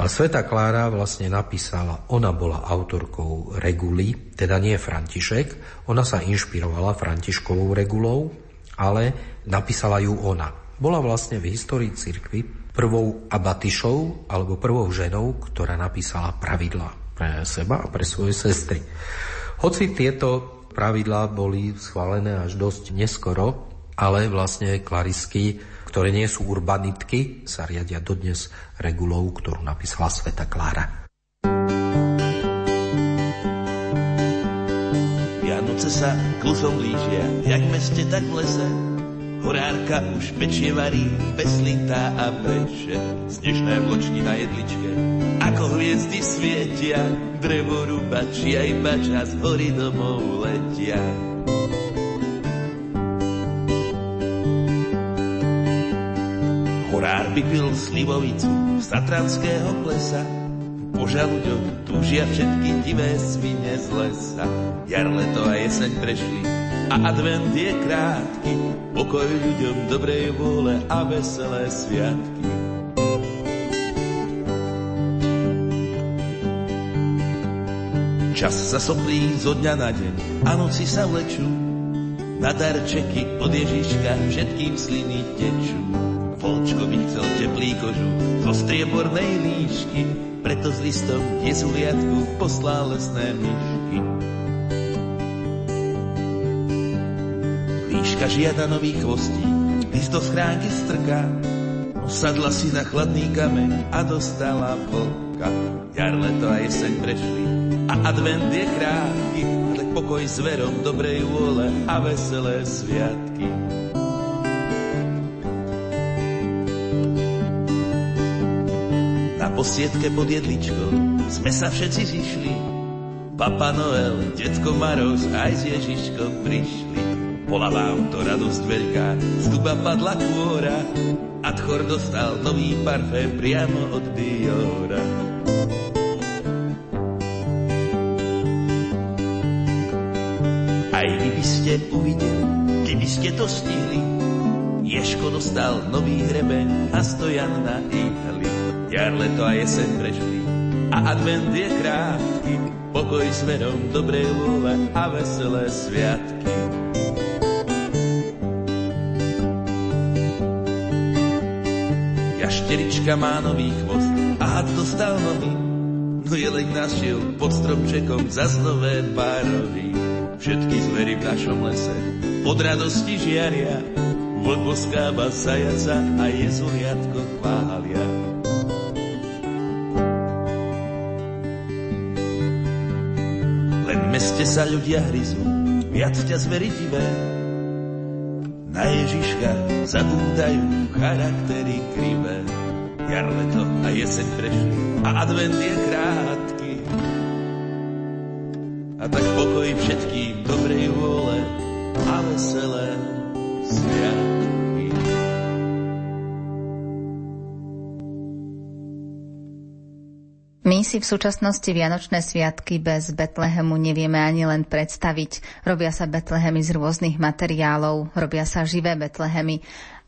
Ale Sveta Klára vlastne napísala, ona bola autorkou reguly, teda nie František, ona sa inšpirovala Františkovou regulou, ale napísala ju ona. Bola vlastne v histórii cirkvy prvou abatišou alebo prvou ženou, ktorá napísala pravidla pre seba a pre svoje sestry. Hoci tieto pravidlá boli schválené až dosť neskoro, ale vlastne klarisky ktoré nie sú urbanitky, sa riadia dodnes regulou, ktorú napísala Sveta Klára.
Vianoce sa klusom blížia, jak meste, tak v lese. Horárka už pečie varí, peslintá a breše. Snežné vločky na jedličke, ako hviezdy svietia. Drevo rubači aj bača z hory domov letia. Horár by pil slivovicu z Tatranského plesa, Po žalúďoch túžia všetky divé svine z lesa. Jar, leto a jeseň prešli a advent je krátky. Pokoj ľuďom dobrej vôle a veselé sviatky. Čas sa soplí zo dňa na deň a noci sa vlečú. Na darčeky od Ježiška všetkým sliny tečú. Volčko by chcel teplý kožu zo striebornej líšky, preto s listom jezuliatku poslal lesné myšky. Líška žiada nový chvostí, list do schránky strká, osadla si na chladný kameň a dostala vlka. Jar, leto a jeseň prešli a advent je krátky, ale pokoj s verom dobrej vôle a veselé sviatky. posiedke pod jedličkou sme sa všetci zišli. Papa Noel, detko Maroš aj s Ježiškom prišli. Bola vám to radosť veľká, z duba padla kôra a Tchor dostal nový parfém priamo od Diora. Aj vy by ste uvideli, keby ste to stihli, Ješko dostal nový hrebeň a stojan na ihli. Jar, leto a jeseň prešli a advent je krátky, pokoj smerom dobrej vôle a veselé sviatky. Jašterička má nový chvost a had dostal nový, no jeleň našiel pod stromčekom zas nové barovy. Všetky zvery v našom lese od radosti žiaria, vlk boskáva zajaca a jezuliatko chvália. meste sa ľudia hryzú, viac ťa zvery divé. Na Ježiška zabúdajú charaktery krivé. Jar, leto a jeseň prešli a advent je krátky. A tak pokoj všetkým dobrej vôle a veselé sviatky.
My si v súčasnosti Vianočné sviatky bez Betlehemu nevieme ani len predstaviť. Robia sa Betlehemy z rôznych materiálov, robia sa živé Betlehemy.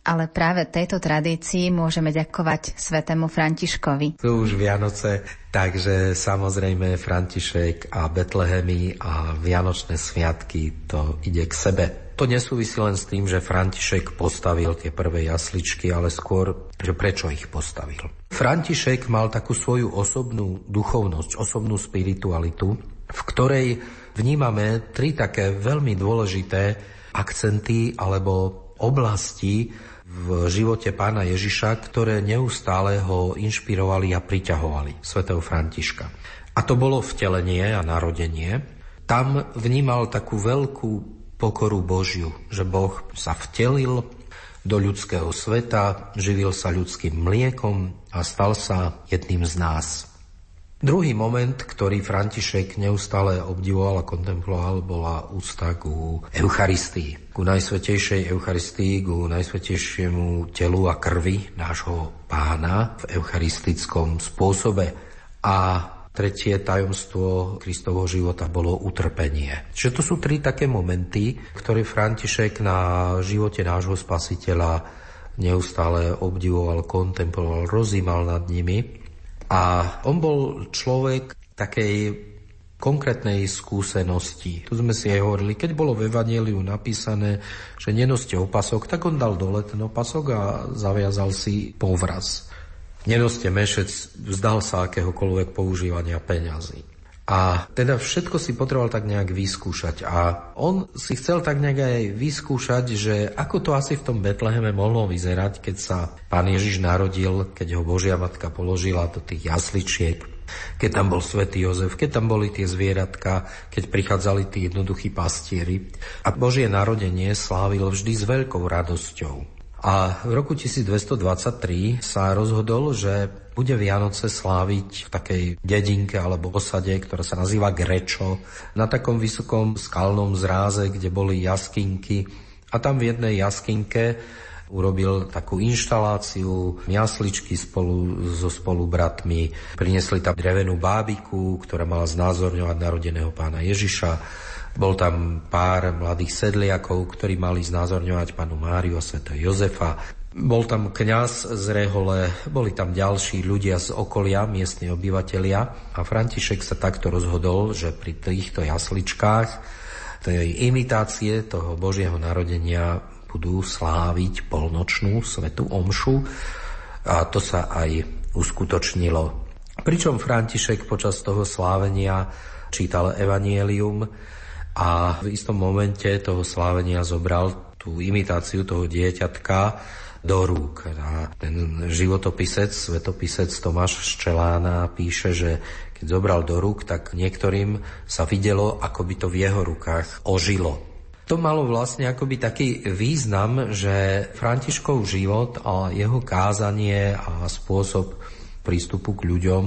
Ale práve tejto tradícii môžeme ďakovať svetému Františkovi.
Sú už Vianoce, takže samozrejme František a Betlehemy a Vianočné sviatky to ide k sebe. To nesúvisí len s tým, že František postavil tie prvé jasličky, ale skôr, že prečo ich postavil. František mal takú svoju osobnú duchovnosť, osobnú spiritualitu, v ktorej vnímame tri také veľmi dôležité akcenty alebo oblasti v živote pána Ježiša, ktoré neustále ho inšpirovali a priťahovali svätého Františka. A to bolo vtelenie a narodenie. Tam vnímal takú veľkú pokoru Božiu, že Boh sa vtelil do ľudského sveta, živil sa ľudským mliekom a stal sa jedným z nás. Druhý moment, ktorý František neustále obdivoval a kontemploval, bola úcta ku Eucharistii, ku najsvetejšej Eucharistii, ku najsvetejšiemu telu a krvi nášho pána v eucharistickom spôsobe. A Tretie tajomstvo Kristovho života bolo utrpenie. Čiže to sú tri také momenty, ktoré František na živote nášho spasiteľa neustále obdivoval, kontemploval, rozímal nad nimi. A on bol človek takej konkrétnej skúsenosti. Tu sme si aj hovorili, keď bolo v Evangeliu napísané, že nenoste opasok, tak on dal dole ten opasok a zaviazal si povraz. Nenoste mešec, vzdal sa akéhokoľvek používania peňazí. A teda všetko si potreboval tak nejak vyskúšať. A on si chcel tak nejak aj vyskúšať, že ako to asi v tom Betleheme mohlo vyzerať, keď sa pán Ježiš narodil, keď ho Božia Matka položila do tých jasličiek, keď tam bol svätý Jozef, keď tam boli tie zvieratka, keď prichádzali tí jednoduchí pastieri. A Božie narodenie slávil vždy s veľkou radosťou. A v roku 1223 sa rozhodol, že bude Vianoce sláviť v takej dedinke alebo osade, ktorá sa nazýva Grečo, na takom vysokom skalnom zráze, kde boli jaskinky. A tam v jednej jaskinke urobil takú inštaláciu, jasličky spolu so spolubratmi, priniesli tam drevenú bábiku, ktorá mala znázorňovať narodeného pána Ježiša, bol tam pár mladých sedliakov, ktorí mali znázorňovať panu Máriu a svätého Jozefa. Bol tam kňaz z Rehole, boli tam ďalší ľudia z okolia, miestni obyvatelia a František sa takto rozhodol, že pri týchto jasličkách tej imitácie toho Božieho narodenia budú sláviť polnočnú svetú omšu a to sa aj uskutočnilo. Pričom František počas toho slávenia čítal evanielium a v istom momente toho slávenia zobral tú imitáciu toho dieťatka do rúk. A ten životopisec, svetopisec Tomáš Ščelána píše, že keď zobral do rúk, tak niektorým sa videlo, ako by to v jeho rukách ožilo. To malo vlastne akoby taký význam, že Františkov život a jeho kázanie a spôsob prístupu k ľuďom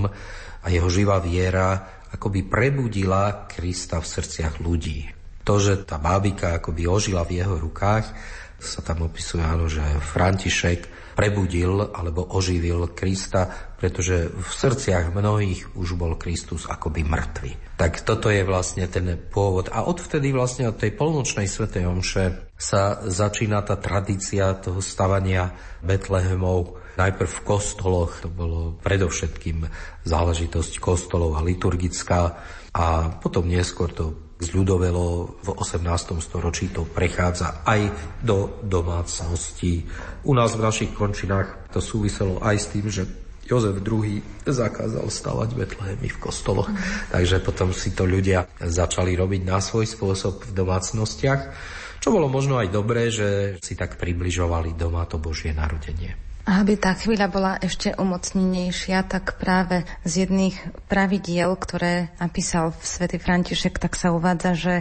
a jeho živá viera akoby prebudila Krista v srdciach ľudí. To, že tá bábika akoby ožila v jeho rukách, sa tam opisuje, áno, že František prebudil alebo oživil Krista, pretože v srdciach mnohých už bol Kristus akoby mŕtvy. Tak toto je vlastne ten pôvod. A odvtedy vlastne od tej polnočnej svetej omše sa začína tá tradícia toho stavania Betlehemov najprv v kostoloch, to bolo predovšetkým záležitosť kostolov a liturgická a potom neskôr to zľudovelo v 18. storočí to prechádza aj do domácnosti. U nás v našich končinách to súviselo aj s tým, že Jozef II zakázal stavať Betlehemy v kostoloch, takže potom si to ľudia začali robiť na svoj spôsob v domácnostiach, čo bolo možno aj dobré, že si tak približovali doma to Božie narodenie.
Aby tá chvíľa bola ešte umocnenejšia, tak práve z jedných pravidiel, ktoré napísal v svätý František, tak sa uvádza, že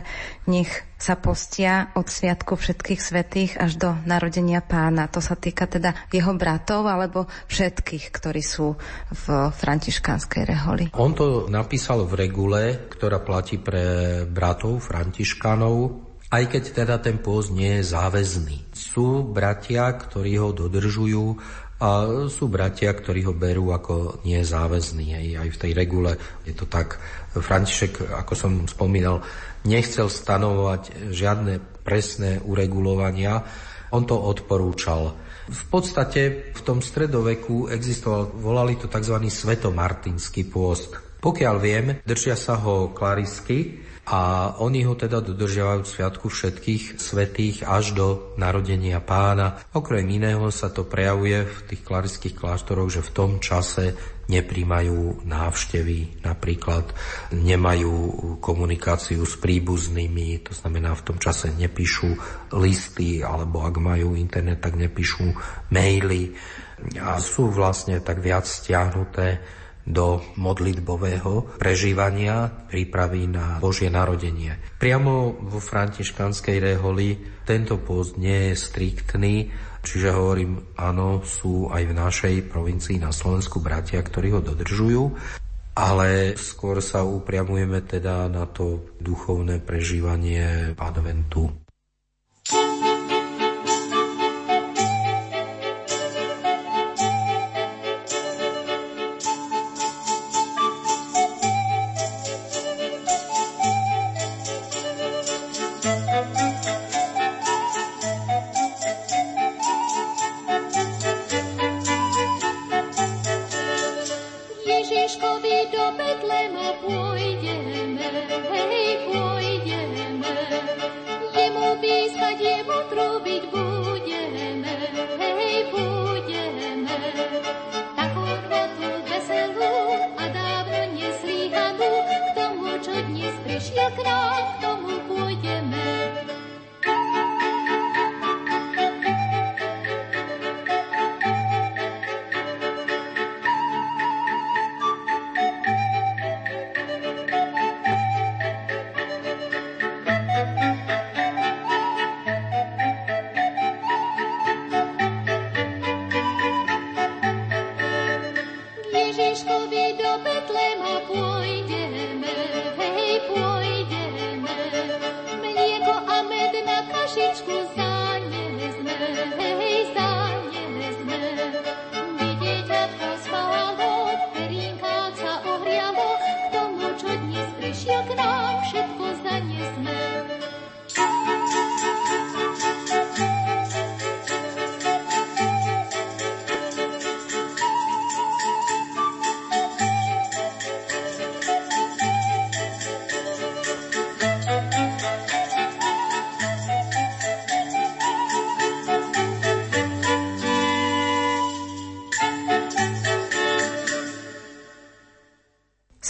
nech sa postia od sviatku všetkých svetých až do narodenia pána. To sa týka teda jeho bratov alebo všetkých, ktorí sú v františkánskej reholi.
On to napísal v regule, ktorá platí pre bratov františkánov aj keď teda ten pôst nie je záväzný. Sú bratia, ktorí ho dodržujú a sú bratia, ktorí ho berú ako nie záväzný. Aj, aj v tej regule je to tak. František, ako som spomínal, nechcel stanovať žiadne presné uregulovania. On to odporúčal. V podstate v tom stredoveku existoval, volali to tzv. svetomartinský pôst. Pokiaľ viem, držia sa ho klarisky, a oni ho teda dodržiavajú v sviatku všetkých svetých až do narodenia pána. Okrem iného sa to prejavuje v tých klarických kláštoroch, že v tom čase nepríjmajú návštevy, napríklad nemajú komunikáciu s príbuznými, to znamená v tom čase nepíšu listy, alebo ak majú internet, tak nepíšu maily a sú vlastne tak viac stiahnuté do modlitbového prežívania prípravy na Božie narodenie. Priamo vo františkanskej reholi tento post nie je striktný, čiže hovorím, áno, sú aj v našej provincii na Slovensku bratia, ktorí ho dodržujú, ale skôr sa upriamujeme teda na to duchovné prežívanie adventu.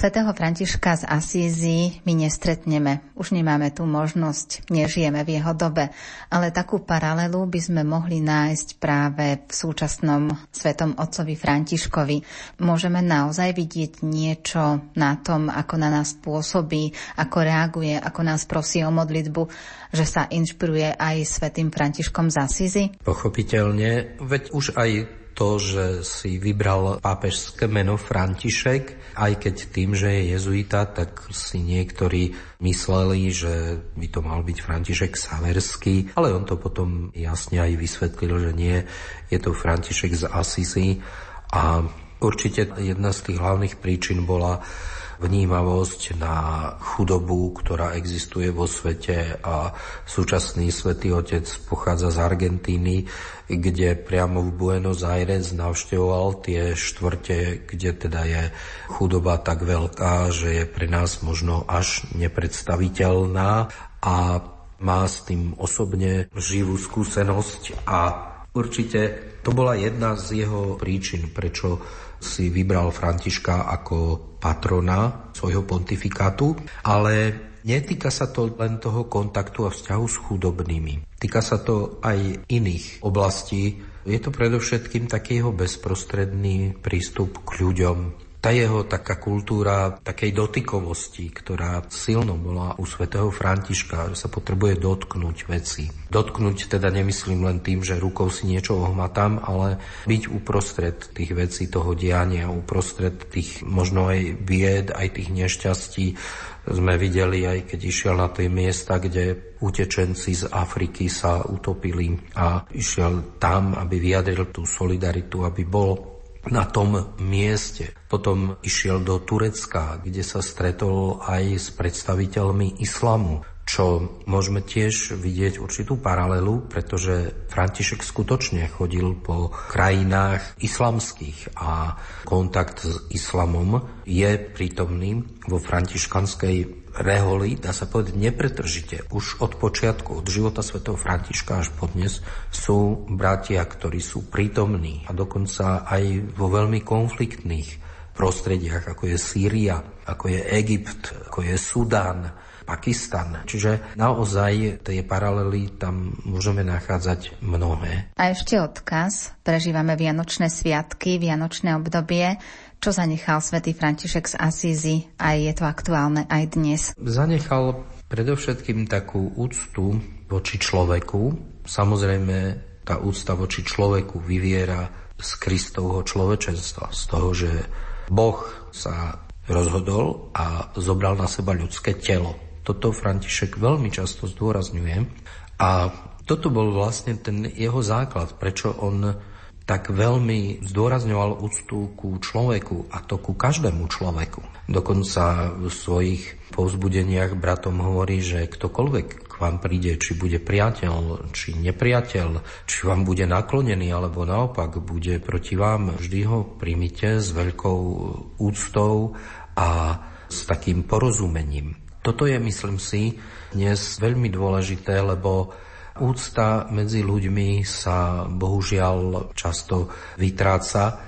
Svetého Františka z Asízy my nestretneme. Už nemáme tú možnosť, nežijeme v jeho dobe. Ale takú paralelu by sme mohli nájsť práve v súčasnom svetom otcovi Františkovi. Môžeme naozaj vidieť niečo na tom, ako na nás pôsobí, ako reaguje, ako nás prosí o modlitbu, že sa inšpiruje aj svetým Františkom z Asízy?
Pochopiteľne, veď už aj to, že si vybral pápežské meno František, aj keď tým, že je jezuita, tak si niektorí mysleli, že by to mal byť František Saverský, ale on to potom jasne aj vysvetlil, že nie, je to František z Asisi a určite jedna z tých hlavných príčin bola vnímavosť na chudobu, ktorá existuje vo svete a súčasný svätý Otec pochádza z Argentíny, kde priamo v Buenos Aires navštevoval tie štvrte, kde teda je chudoba tak veľká, že je pre nás možno až nepredstaviteľná a má s tým osobne živú skúsenosť a určite to bola jedna z jeho príčin, prečo si vybral Františka ako patrona svojho pontifikátu, ale netýka sa to len toho kontaktu a vzťahu s chudobnými. Týka sa to aj iných oblastí. Je to predovšetkým taký jeho bezprostredný prístup k ľuďom, tá jeho taká kultúra takej dotykovosti, ktorá silno bola u svätého Františka, že sa potrebuje dotknúť veci. Dotknúť teda nemyslím len tým, že rukou si niečo ohmatám, ale byť uprostred tých vecí, toho diania, uprostred tých možno aj bied, aj tých nešťastí, sme videli aj keď išiel na tie miesta, kde utečenci z Afriky sa utopili a išiel tam, aby vyjadril tú solidaritu, aby bol na tom mieste. Potom išiel do Turecka, kde sa stretol aj s predstaviteľmi islamu, čo môžeme tiež vidieť určitú paralelu, pretože František skutočne chodil po krajinách islamských a kontakt s islamom je prítomný vo františkanskej reholi, dá sa povedať, nepretržite. Už od počiatku, od života svätého Františka až po dnes sú bratia, ktorí sú prítomní a dokonca aj vo veľmi konfliktných prostrediach, ako je Sýria, ako je Egypt, ako je Sudán, Pakistan. Čiže naozaj tie paralely tam môžeme nachádzať mnohé.
A ešte odkaz. Prežívame Vianočné sviatky, Vianočné obdobie čo zanechal svätý František z Asízy a je to aktuálne aj dnes?
Zanechal predovšetkým takú úctu voči človeku. Samozrejme, tá úcta voči človeku vyviera z Kristovho človečenstva, z toho, že Boh sa rozhodol a zobral na seba ľudské telo. Toto František veľmi často zdôrazňuje a toto bol vlastne ten jeho základ, prečo on tak veľmi zdôrazňoval úctu ku človeku a to ku každému človeku. Dokonca v svojich povzbudeniach bratom hovorí, že ktokoľvek k vám príde, či bude priateľ, či nepriateľ, či vám bude naklonený, alebo naopak bude proti vám, vždy ho príjmite s veľkou úctou a s takým porozumením. Toto je, myslím si, dnes veľmi dôležité, lebo Úcta medzi ľuďmi sa bohužiaľ často vytráca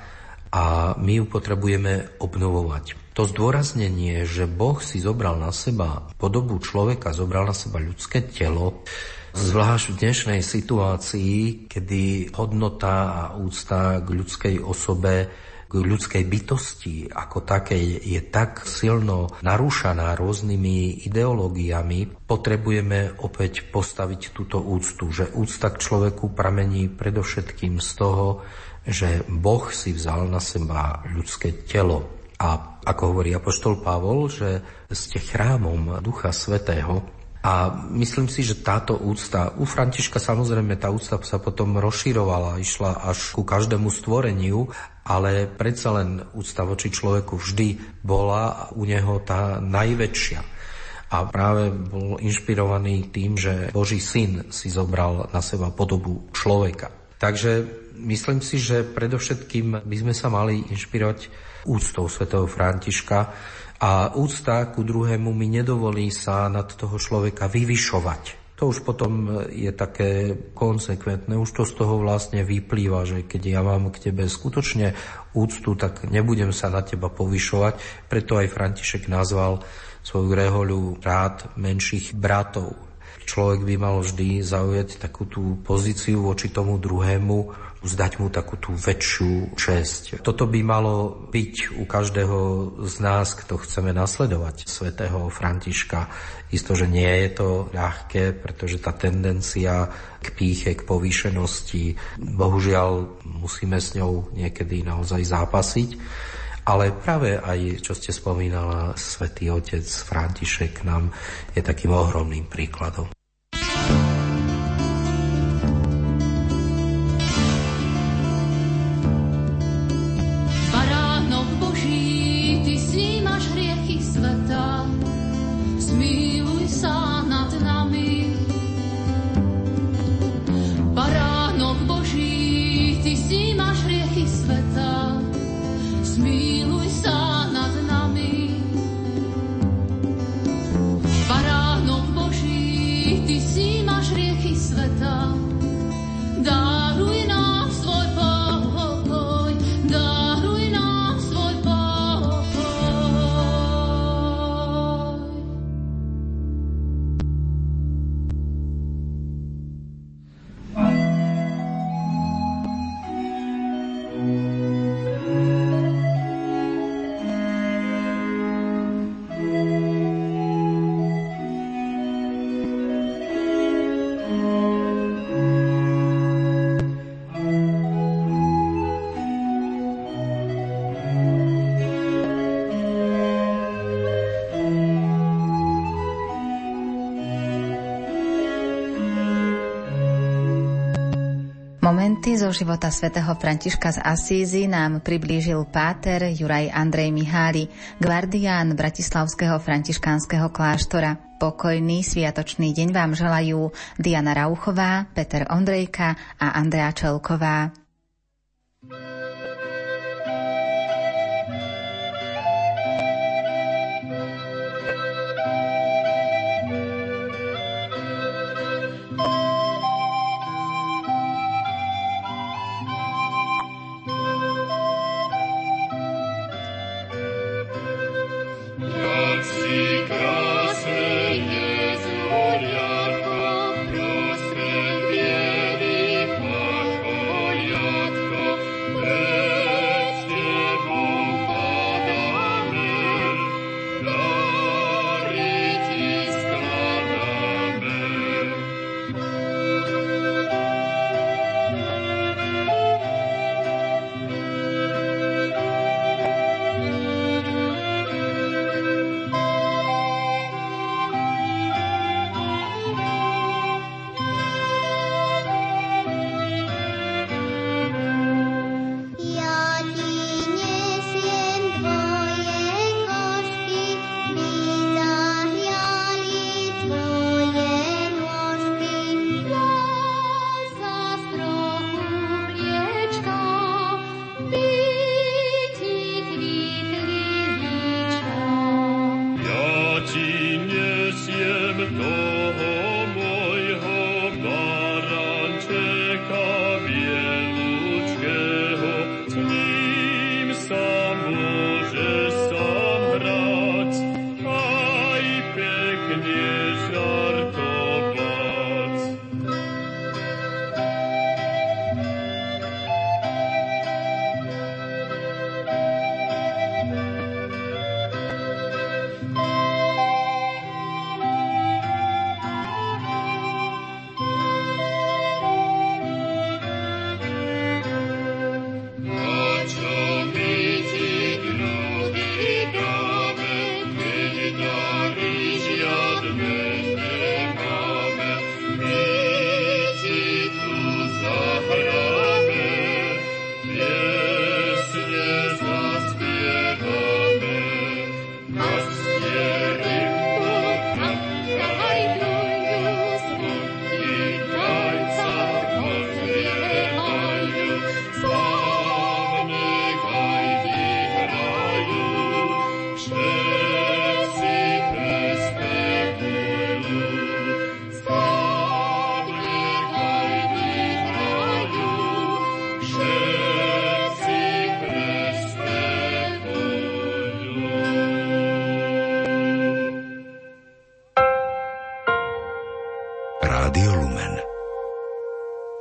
a my ju potrebujeme obnovovať. To zdôraznenie, že Boh si zobral na seba podobu človeka, zobral na seba ľudské telo, zvlášť v dnešnej situácii, kedy hodnota a úcta k ľudskej osobe k ľudskej bytosti ako takej je tak silno narúšaná rôznymi ideológiami, potrebujeme opäť postaviť túto úctu, že úcta k človeku pramení predovšetkým z toho, že Boh si vzal na seba ľudské telo. A ako hovorí apoštol Pavol, že ste chrámom Ducha Svetého, A myslím si, že táto úcta, u Františka samozrejme tá úcta sa potom rozširovala, išla až ku každému stvoreniu, ale predsa len úcta voči človeku vždy bola u neho tá najväčšia. A práve bol inšpirovaný tým, že Boží syn si zobral na seba podobu človeka. Takže myslím si, že predovšetkým by sme sa mali inšpirovať úctou svätého Františka, a úcta ku druhému mi nedovolí sa nad toho človeka vyvyšovať. To už potom je také konsekventné, už to z toho vlastne vyplýva, že keď ja mám k tebe skutočne úctu, tak nebudem sa na teba povyšovať. Preto aj František nazval svoju rehoľu rád menších bratov. Človek by mal vždy zaujať takú tú pozíciu voči tomu druhému, zdať mu takú tú väčšiu česť. Toto by malo byť u každého z nás, kto chceme nasledovať svätého Františka. Isto, že nie je to ľahké, pretože tá tendencia k píche, k povýšenosti, bohužiaľ musíme s ňou niekedy naozaj zápasiť. Ale práve aj, čo ste spomínala, svätý otec František nám je takým ohromným príkladom.
Zo života svätého Františka z Asízy nám priblížil páter Juraj Andrej Mihály, guardián Bratislavského františkánskeho kláštora. Pokojný sviatočný deň vám želajú Diana Rauchová, Peter Ondrejka a Andrea Čelková.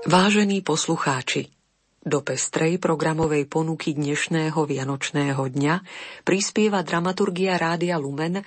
Vážení poslucháči, do pestrej programovej ponuky dnešného Vianočného dňa prispieva dramaturgia Rádia Lumen